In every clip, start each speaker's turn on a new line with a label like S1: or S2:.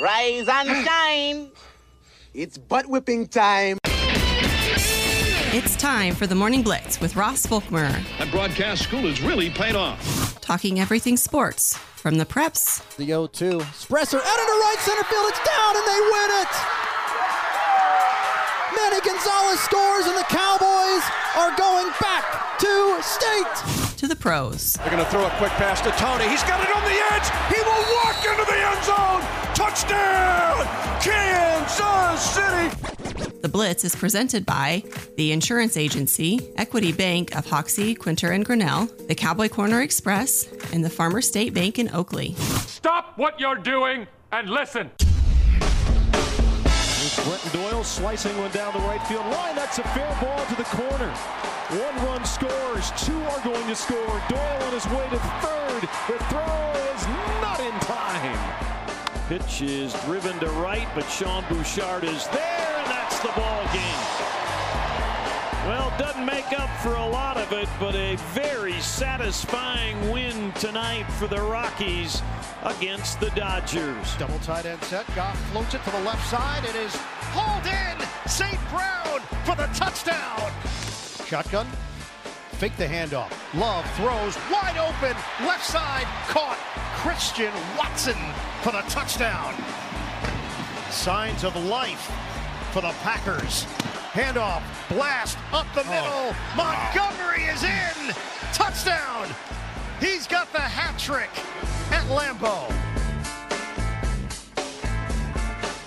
S1: Rise and shine.
S2: It's butt whipping time.
S3: It's time for the Morning Blitz with Ross Volkmer.
S4: That broadcast school has really paid off.
S3: Talking everything sports from the preps.
S5: The 0 2. Spresser out into right center field. It's down and they win it. Manny Gonzalez scores and the Cowboys are going back to state.
S3: To the pros.
S6: They're going to throw a quick pass to Tony. He's got it on the edge. He will walk into the end zone. Touchdown, Kansas City.
S3: The Blitz is presented by the Insurance Agency, Equity Bank of Hoxie, Quinter, and Grinnell, the Cowboy Corner Express, and the Farmer State Bank in Oakley.
S7: Stop what you're doing and listen.
S8: Brenton Doyle slicing one down the right field line. That's a fair ball to the corner. One run scores. Two are going to score. Doyle on his way to third. The throw is not in time. Pitch is driven to right, but Sean Bouchard is there, and that's the ball game. Well, doesn't make up for a lot of it, but a very satisfying win tonight for the Rockies against the Dodgers.
S9: Double tight end set. Goff floats it to the left side. It is hauled in. St. Brown for the touchdown. Shotgun. Fake the handoff. Love throws wide open. Left side caught. Christian Watson for the touchdown. Signs of life for the Packers. Handoff. Blast up the oh. middle. Montgomery is in. Touchdown. He's got the hat trick at Lambeau.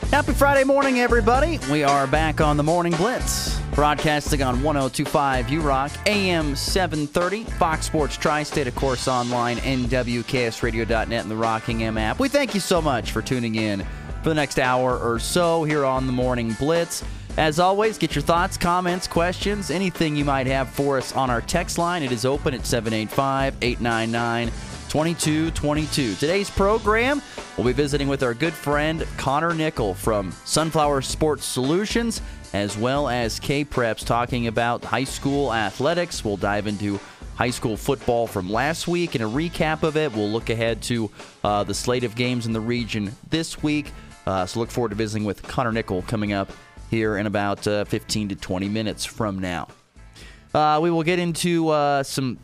S5: Happy Friday morning, everybody. We are back on the Morning Blitz, broadcasting on 1025 U Rock, AM 730, Fox Sports Tri State, of course, online, NWKSradio.net, and the Rocking M app. We thank you so much for tuning in for the next hour or so here on the Morning Blitz. As always, get your thoughts, comments, questions, anything you might have for us on our text line. It is open at 785 899 2222. Today's program, we'll be visiting with our good friend Connor Nickel from Sunflower Sports Solutions, as well as K Preps talking about high school athletics. We'll dive into high school football from last week and a recap of it. We'll look ahead to uh, the slate of games in the region this week. Uh, so look forward to visiting with Connor Nickel coming up here in about uh, 15 to 20 minutes from now. Uh, we will get into uh, some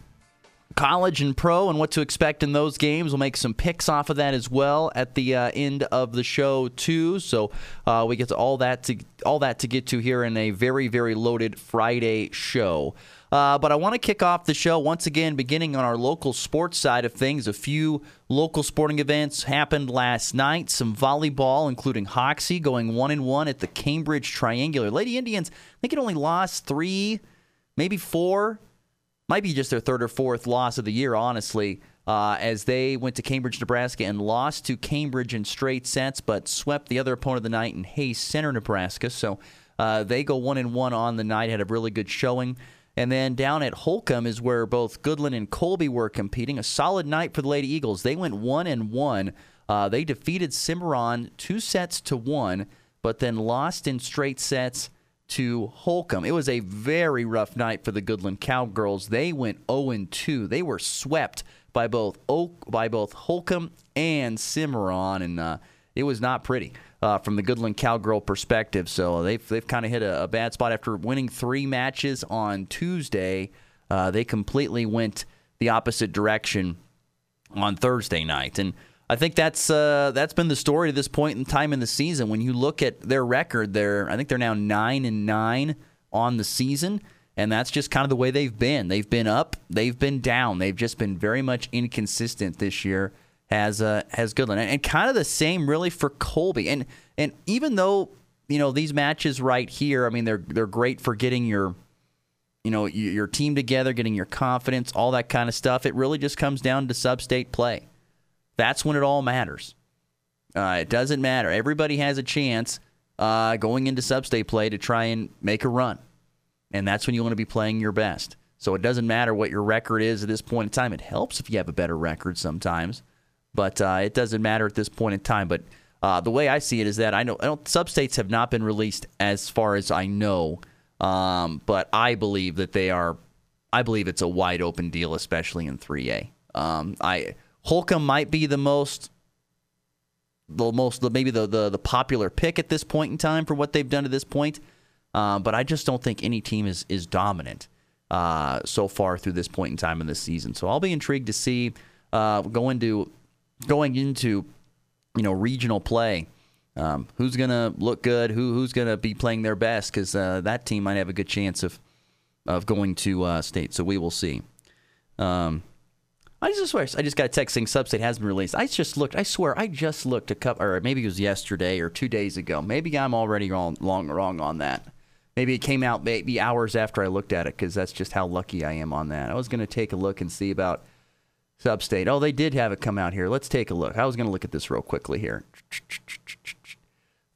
S5: college and pro and what to expect in those games. We'll make some picks off of that as well at the uh, end of the show too. So uh, we get to all that to all that to get to here in a very very loaded Friday show. Uh, but I want to kick off the show once again, beginning on our local sports side of things. A few local sporting events happened last night. Some volleyball, including Hoxie, going one and one at the Cambridge Triangular. Lady Indians, I think it only lost three, maybe four might be just their third or fourth loss of the year, honestly, uh, as they went to Cambridge, Nebraska, and lost to Cambridge in straight sets, but swept the other opponent of the night in Hayes Center, Nebraska. So uh, they go one and one on the night, had a really good showing. And then down at Holcomb is where both Goodland and Colby were competing. A solid night for the Lady Eagles. They went one and one. Uh, they defeated Cimarron two sets to one, but then lost in straight sets to Holcomb. It was a very rough night for the Goodland Cowgirls. They went 0 2. They were swept by both Oak, by both Holcomb and Cimarron, and uh, it was not pretty uh, from the Goodland Cowgirl perspective. So they've they've kind of hit a, a, bad spot after winning three matches on Tuesday. Uh, they completely went the opposite direction on Thursday night, and I think that's uh, that's been the story to this point in time in the season. When you look at their record, they're I think they're now nine and nine on the season, and that's just kind of the way they've been. They've been up, they've been down. They've just been very much inconsistent this year. Has uh, has Goodland, and, and kind of the same really for Colby. And and even though you know these matches right here, I mean they're they're great for getting your you know your team together, getting your confidence, all that kind of stuff. It really just comes down to sub-state play. That's when it all matters. Uh, it doesn't matter. Everybody has a chance uh, going into sub-state play to try and make a run, and that's when you want to be playing your best. So it doesn't matter what your record is at this point in time. It helps if you have a better record sometimes, but uh, it doesn't matter at this point in time. But uh, the way I see it is that I know I don't sub-states have not been released as far as I know, um, but I believe that they are. I believe it's a wide open deal, especially in 3A. Um, I Holcomb might be the most the most maybe the, the the popular pick at this point in time for what they've done to this point. Uh, but I just don't think any team is is dominant uh, so far through this point in time in this season. So I'll be intrigued to see uh, going to going into you know regional play. Um, who's gonna look good? Who who's gonna be playing their best? Because uh, that team might have a good chance of of going to uh, state. So we will see. Um, I just swear, I just got a text saying Substate has been released. I just looked. I swear, I just looked a couple, or maybe it was yesterday or two days ago. Maybe I'm already wrong, long, wrong on that. Maybe it came out maybe hours after I looked at it because that's just how lucky I am on that. I was to take a look and see about Substate. Oh, they did have it come out here. Let's take a look. I was going to look at this real quickly here.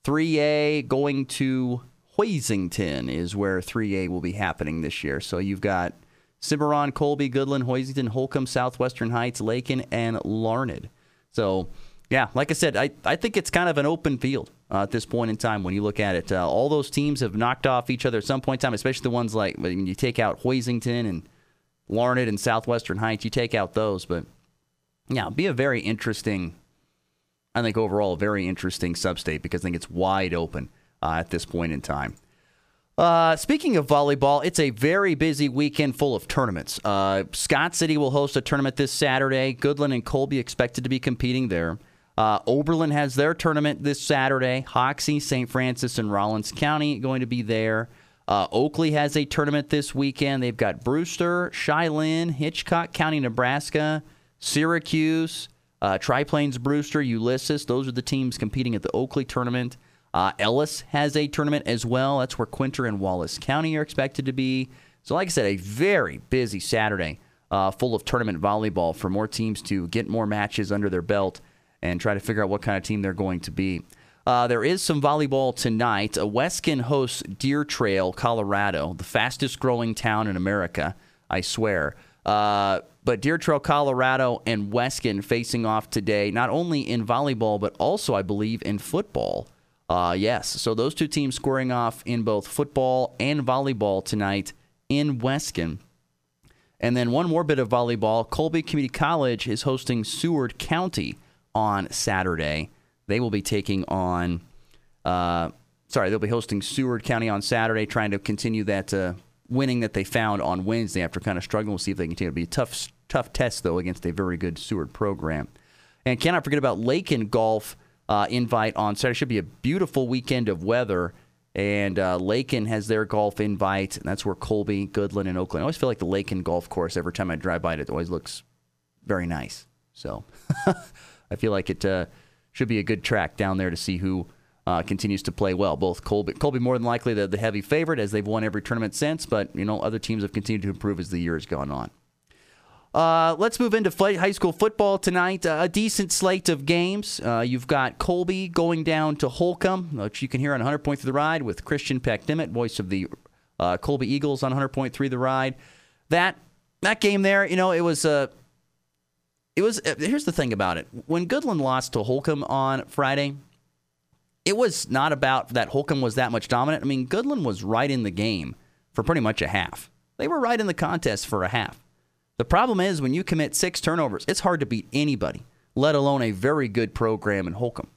S5: 3A going to Hoisington is where 3A will be happening this year. So you've got Cimarron, Colby, Goodland, Hoisington, Holcomb, Southwestern Heights, Lakin, and Larned. So, yeah, like I said, I, I think it's kind of an open field uh, at this point in time when you look at it. Uh, all those teams have knocked off each other at some point in time, especially the ones like when you take out Hoisington and Larned and Southwestern Heights, you take out those. But, yeah, be a very interesting, I think overall, a very interesting substate because I think it's wide open uh, at this point in time. Uh, speaking of volleyball, it's a very busy weekend full of tournaments. Uh, Scott City will host a tournament this Saturday. Goodland and Colby expected to be competing there. Uh, Oberlin has their tournament this Saturday. Hoxie, St. Francis, and Rawlins County going to be there. Uh, Oakley has a tournament this weekend. They've got Brewster, Shiloh, Hitchcock County, Nebraska, Syracuse, uh, Tri Plains, Brewster, Ulysses. Those are the teams competing at the Oakley tournament. Uh, Ellis has a tournament as well. That's where Quinter and Wallace County are expected to be. So, like I said, a very busy Saturday uh, full of tournament volleyball for more teams to get more matches under their belt and try to figure out what kind of team they're going to be. Uh, there is some volleyball tonight. Uh, Weskan hosts Deer Trail, Colorado, the fastest growing town in America, I swear. Uh, but Deer Trail, Colorado, and Weskan facing off today, not only in volleyball, but also, I believe, in football. Uh, yes, so those two teams squaring off in both football and volleyball tonight in Weskan. And then one more bit of volleyball. Colby Community College is hosting Seward County on Saturday. They will be taking on, uh, sorry, they'll be hosting Seward County on Saturday, trying to continue that uh, winning that they found on Wednesday after kind of struggling. We'll see if they continue. It'll be a tough, tough test, though, against a very good Seward program. And cannot forget about Lakin Golf uh, invite on Saturday. Should be a beautiful weekend of weather. And uh, Lakin has their golf invite, and that's where Colby, Goodland, and Oakland. I always feel like the Lakin golf course, every time I drive by it, it always looks very nice. So I feel like it uh, should be a good track down there to see who uh, continues to play well. Both Colby, Colby more than likely the, the heavy favorite as they've won every tournament since, but you know other teams have continued to improve as the year has gone on. Uh, let's move into high school football tonight. Uh, a decent slate of games. Uh, you've got Colby going down to Holcomb, which you can hear on 100.3 The Ride with Christian Peck Dimmitt, voice of the uh, Colby Eagles on 100.3 The Ride. That that game there, you know, it was a. It was. Uh, here's the thing about it: when Goodland lost to Holcomb on Friday, it was not about that Holcomb was that much dominant. I mean, Goodland was right in the game for pretty much a half. They were right in the contest for a half. The problem is when you commit six turnovers, it's hard to beat anybody, let alone a very good program in Holcomb.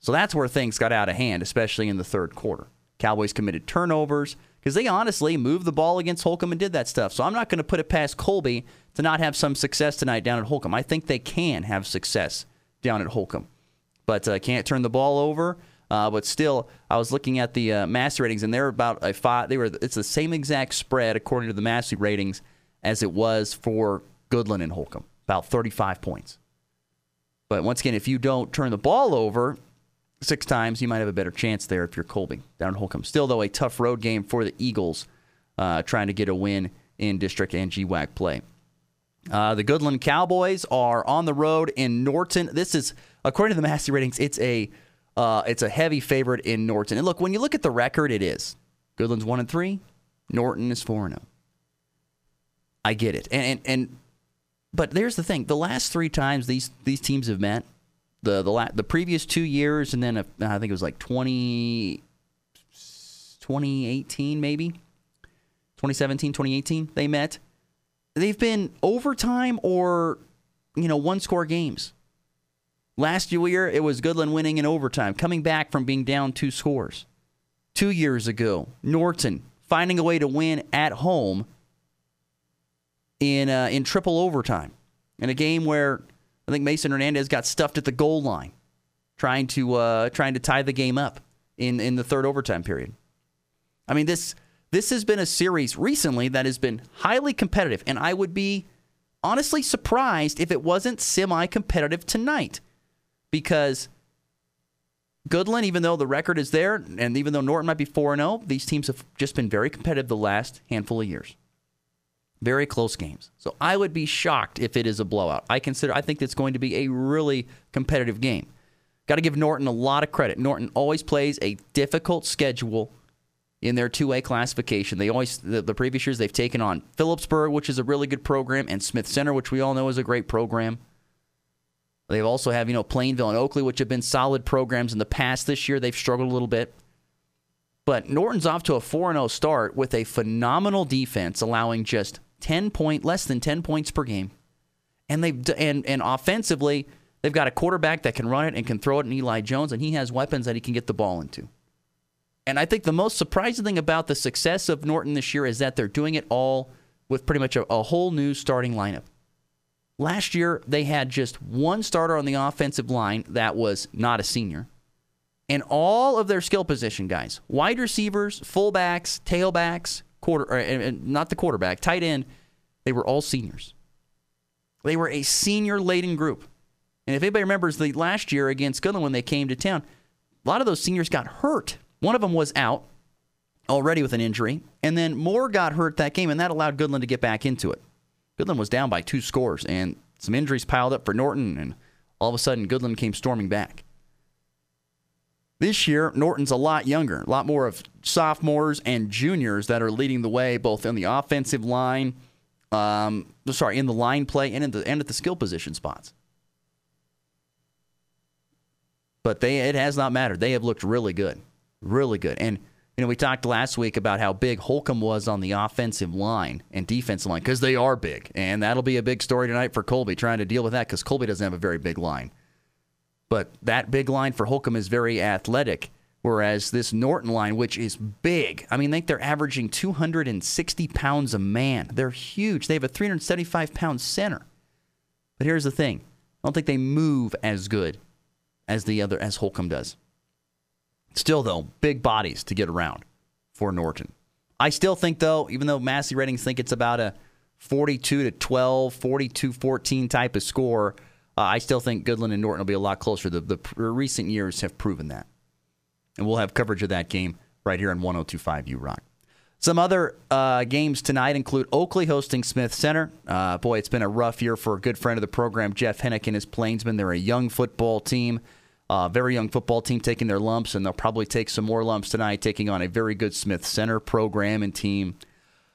S5: So that's where things got out of hand, especially in the third quarter. Cowboys committed turnovers because they honestly moved the ball against Holcomb and did that stuff. So I'm not going to put it past Colby to not have some success tonight down at Holcomb. I think they can have success down at Holcomb, but uh, can't turn the ball over. Uh, but still, I was looking at the uh, Massey ratings, and they're about a five. They were it's the same exact spread according to the Massey ratings as it was for Goodland and Holcomb, about 35 points. But once again, if you don't turn the ball over six times, you might have a better chance there if you're Colby down in Holcomb. Still, though, a tough road game for the Eagles uh, trying to get a win in district and GWAC play. Uh, the Goodland Cowboys are on the road in Norton. This is, according to the Massey ratings, it's a uh, it's a heavy favorite in Norton. And look, when you look at the record, it is Goodland's one and three, Norton is four and zero. Oh. I get it. And, and, and but there's the thing: the last three times these these teams have met, the the la- the previous two years, and then a, I think it was like 20, 2018 maybe, 2017, 2018, they met. They've been overtime or you know one score games. Last year, it was Goodland winning in overtime, coming back from being down two scores. Two years ago, Norton finding a way to win at home in uh, in triple overtime in a game where I think Mason Hernandez got stuffed at the goal line, trying to uh, trying to tie the game up in in the third overtime period. I mean this this has been a series recently that has been highly competitive, and I would be honestly surprised if it wasn't semi competitive tonight because Goodland, even though the record is there, and even though Norton might be 4 0, these teams have just been very competitive the last handful of years. Very close games. So I would be shocked if it is a blowout. I consider I think it's going to be a really competitive game. Got to give Norton a lot of credit. Norton always plays a difficult schedule in their 2A classification. They always the, the previous years they've taken on Phillipsburg, which is a really good program, and Smith Center, which we all know is a great program. They also have, you know, Plainville and Oakley, which have been solid programs in the past. This year, they've struggled a little bit. But Norton's off to a 4 0 start with a phenomenal defense, allowing just 10 point, less than 10 points per game. And they've and, and offensively, they've got a quarterback that can run it and can throw it in Eli Jones, and he has weapons that he can get the ball into. And I think the most surprising thing about the success of Norton this year is that they're doing it all with pretty much a, a whole new starting lineup. Last year, they had just one starter on the offensive line that was not a senior. And all of their skill position guys, wide receivers, fullbacks, tailbacks, quarter, or, not the quarterback, tight end, they were all seniors. They were a senior laden group. And if anybody remembers the last year against Goodland when they came to town, a lot of those seniors got hurt. One of them was out already with an injury, and then Moore got hurt that game, and that allowed Goodland to get back into it. Goodland was down by two scores, and some injuries piled up for Norton, and all of a sudden, Goodland came storming back. This year, Norton's a lot younger, a lot more of sophomores and juniors that are leading the way, both in the offensive line, um, sorry, in the line play and in the and at the skill position spots. But they it has not mattered. They have looked really good, really good, and you know, we talked last week about how big Holcomb was on the offensive line and defensive line because they are big. And that'll be a big story tonight for Colby trying to deal with that because Colby doesn't have a very big line. But that big line for Holcomb is very athletic, whereas this Norton line, which is big, I mean, I think they're averaging 260 pounds a man. They're huge. They have a 375 pound center. But here's the thing I don't think they move as good as the other as Holcomb does. Still, though, big bodies to get around for Norton. I still think, though, even though Massey ratings think it's about a 42 to 12, 42 14 type of score, uh, I still think Goodland and Norton will be a lot closer. The, the recent years have proven that. And we'll have coverage of that game right here on 1025 U Rock. Some other uh, games tonight include Oakley hosting Smith Center. Uh, boy, it's been a rough year for a good friend of the program, Jeff Hennick and his Plainsmen. They're a young football team. Uh, very young football team taking their lumps, and they'll probably take some more lumps tonight, taking on a very good Smith Center program and team.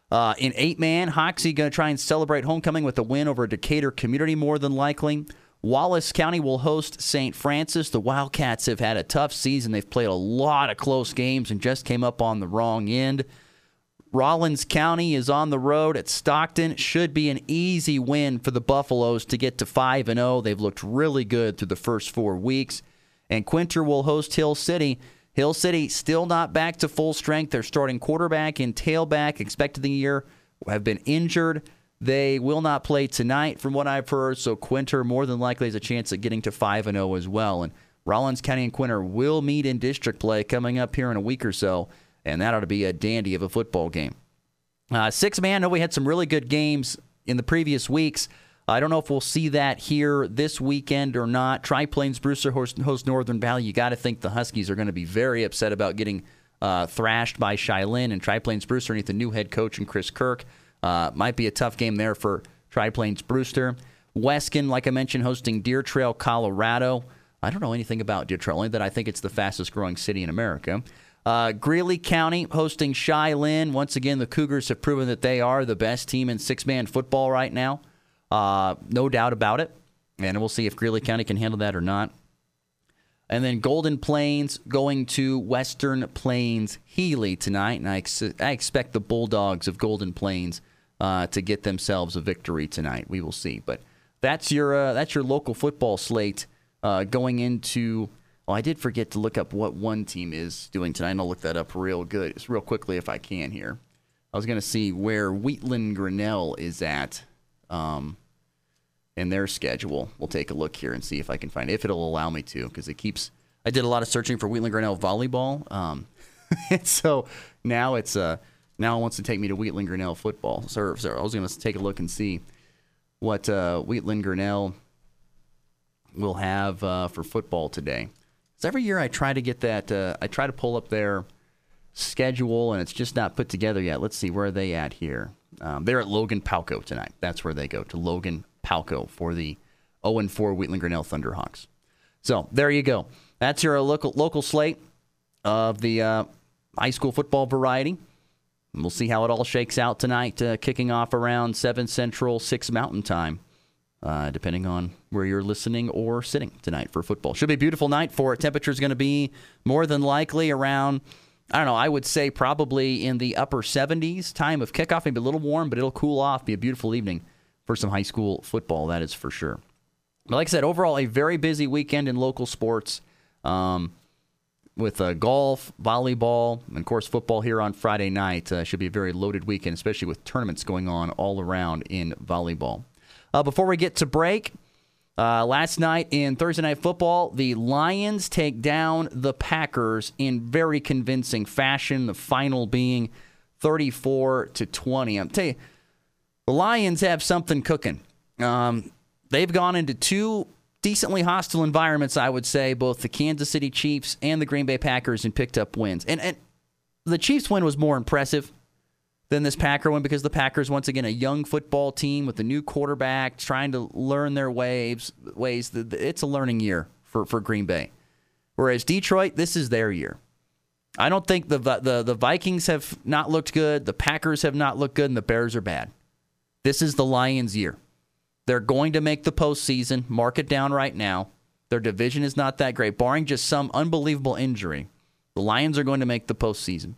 S5: Uh, in eight man, Hoxie going to try and celebrate homecoming with a win over Decatur Community, more than likely. Wallace County will host St. Francis. The Wildcats have had a tough season. They've played a lot of close games and just came up on the wrong end. Rawlins County is on the road at Stockton. Should be an easy win for the Buffaloes to get to 5 and 0. They've looked really good through the first 4 weeks and Quinter will host Hill City. Hill City still not back to full strength. Their starting quarterback and tailback expected the year have been injured. They will not play tonight, from what I've heard. So Quinter more than likely has a chance at getting to five and zero as well. And Rawlins County and Quinter will meet in district play coming up here in a week or so, and that ought to be a dandy of a football game. Uh, six man. I know we had some really good games in the previous weeks. I don't know if we'll see that here this weekend or not. Tri Plains Brewster host, Northern Valley. You got to think the Huskies are going to be very upset about getting uh, thrashed by Shiloh and Tri Plains Brewster underneath the new head coach and Chris Kirk. Uh, might be a tough game there for Tri Plains Brewster. Weskan, like I mentioned, hosting Deer Trail, Colorado. I don't know anything about Deer Trail, only that I think it's the fastest growing city in America. Uh, Greeley County hosting Shiloh. Once again, the Cougars have proven that they are the best team in six man football right now. Uh, no doubt about it. And we'll see if Greeley County can handle that or not. And then Golden Plains going to Western Plains Healy tonight. And I, ex- I expect the Bulldogs of Golden Plains uh, to get themselves a victory tonight. We will see. But that's your, uh, that's your local football slate uh, going into. Oh, I did forget to look up what one team is doing tonight. I'll look that up real good, real quickly if I can here. I was going to see where Wheatland Grinnell is at um, in their schedule. We'll take a look here and see if I can find it, if it'll allow me to because it keeps. I did a lot of searching for Wheatland Grinnell volleyball, um, and so now it's uh, now wants to take me to Wheatland Grinnell football. So, so I was going to take a look and see what uh, Wheatland Grinnell will have uh, for football today. Because every year I try to get that, uh, I try to pull up their schedule, and it's just not put together yet. Let's see, where are they at here? Um, they're at Logan Palco tonight. That's where they go, to Logan Palco for the 0 4 Wheatland Grinnell Thunderhawks. So there you go. That's your local, local slate of the uh, high school football variety. We'll see how it all shakes out tonight, uh, kicking off around 7 Central, 6 Mountain Time, uh, depending on where you're listening or sitting tonight for football. Should be a beautiful night for it. Temperature's going to be more than likely around, I don't know, I would say probably in the upper 70s. Time of kickoff, maybe a little warm, but it'll cool off. Be a beautiful evening for some high school football, that is for sure. But like I said, overall, a very busy weekend in local sports. Um, with uh, golf, volleyball, and of course football here on Friday night. Uh, should be a very loaded weekend, especially with tournaments going on all around in volleyball. Uh, before we get to break, uh, last night in Thursday night football, the Lions take down the Packers in very convincing fashion. The final being 34 to 20. I'm tell you, the Lions have something cooking. Um, they've gone into two decently hostile environments, I would say, both the Kansas City Chiefs and the Green Bay Packers, and picked up wins. And, and the Chiefs win was more impressive than this Packer win because the Packers, once again, a young football team with a new quarterback trying to learn their ways. Ways it's a learning year for, for Green Bay. Whereas Detroit, this is their year. I don't think the, the the Vikings have not looked good, the Packers have not looked good, and the Bears are bad. This is the Lions' year. They're going to make the postseason. Mark it down right now. Their division is not that great, barring just some unbelievable injury. The Lions are going to make the postseason.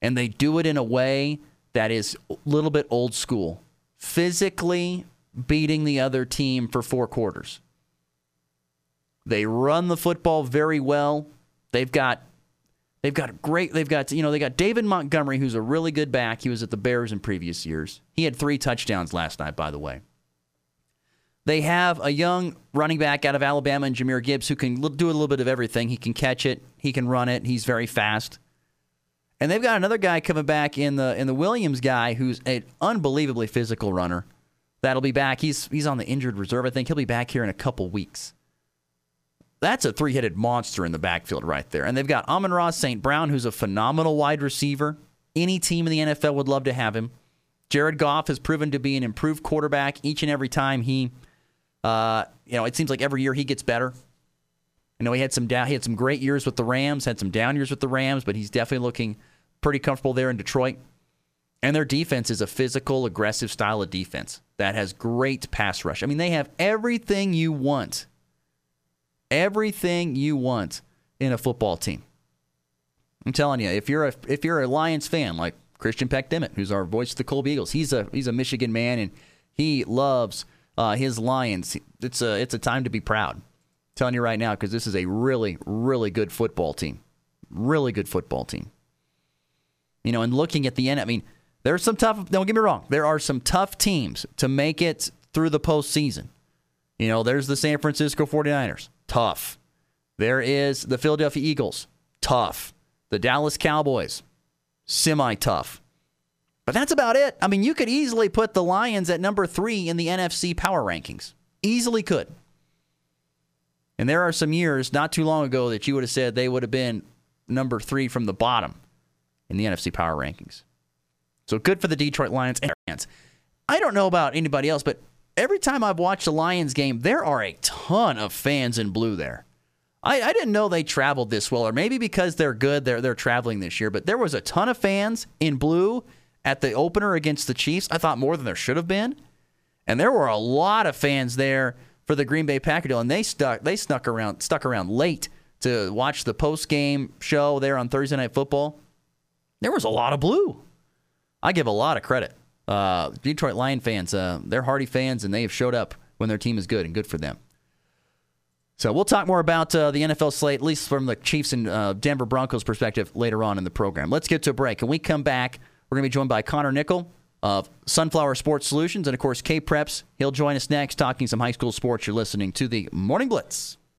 S5: And they do it in a way that is a little bit old school, physically beating the other team for four quarters. They run the football very well. They've got they've got a great they've got you know they got David Montgomery who's a really good back. He was at the Bears in previous years. He had 3 touchdowns last night by the way. They have a young running back out of Alabama and Jahmyr Gibbs who can do a little bit of everything. He can catch it, he can run it, he's very fast. And they've got another guy coming back in the in the Williams guy who's an unbelievably physical runner. That'll be back. He's he's on the injured reserve. I think he'll be back here in a couple weeks. That's a three-headed monster in the backfield right there. And they've got Amon-Ra St. Brown, who's a phenomenal wide receiver. Any team in the NFL would love to have him. Jared Goff has proven to be an improved quarterback each and every time he uh, you know, it seems like every year he gets better. I know he had some down, he had some great years with the Rams, had some down years with the Rams, but he's definitely looking pretty comfortable there in Detroit. And their defense is a physical, aggressive style of defense that has great pass rush. I mean, they have everything you want. Everything you want in a football team. I'm telling you, if you're a if you're a Lions fan like Christian Peck Dimmitt, who's our voice of the Colby Eagles, he's a he's a Michigan man and he loves uh, his Lions. It's a it's a time to be proud. I'm telling you right now because this is a really really good football team, really good football team. You know, and looking at the end, I mean, there's some tough. Don't get me wrong. There are some tough teams to make it through the postseason. You know, there's the San Francisco 49ers, tough. There is the Philadelphia Eagles, tough. The Dallas Cowboys, semi tough. But that's about it. I mean, you could easily put the Lions at number three in the NFC power rankings. Easily could. And there are some years not too long ago that you would have said they would have been number three from the bottom in the NFC power rankings. So good for the Detroit Lions and I don't know about anybody else, but every time I've watched a Lions game, there are a ton of fans in blue there. I, I, didn't know they traveled this well, or maybe because they're good, they're they're traveling this year. But there was a ton of fans in blue at the opener against the Chiefs. I thought more than there should have been. And there were a lot of fans there for the Green Bay Packer deal, and they stuck they snuck around stuck around late to watch the post game show there on Thursday Night Football. There was a lot of blue. I give a lot of credit. Uh, Detroit Lion fans, uh, they're hardy fans, and they have showed up when their team is good, and good for them. So we'll talk more about uh, the NFL slate, at least from the Chiefs and uh, Denver Broncos perspective, later on in the program. Let's get to a break. and we come back, we're going to be joined by Connor Nickel of Sunflower Sports Solutions, and of course, K Preps. He'll join us next, talking some high school sports. You're listening to the Morning Blitz.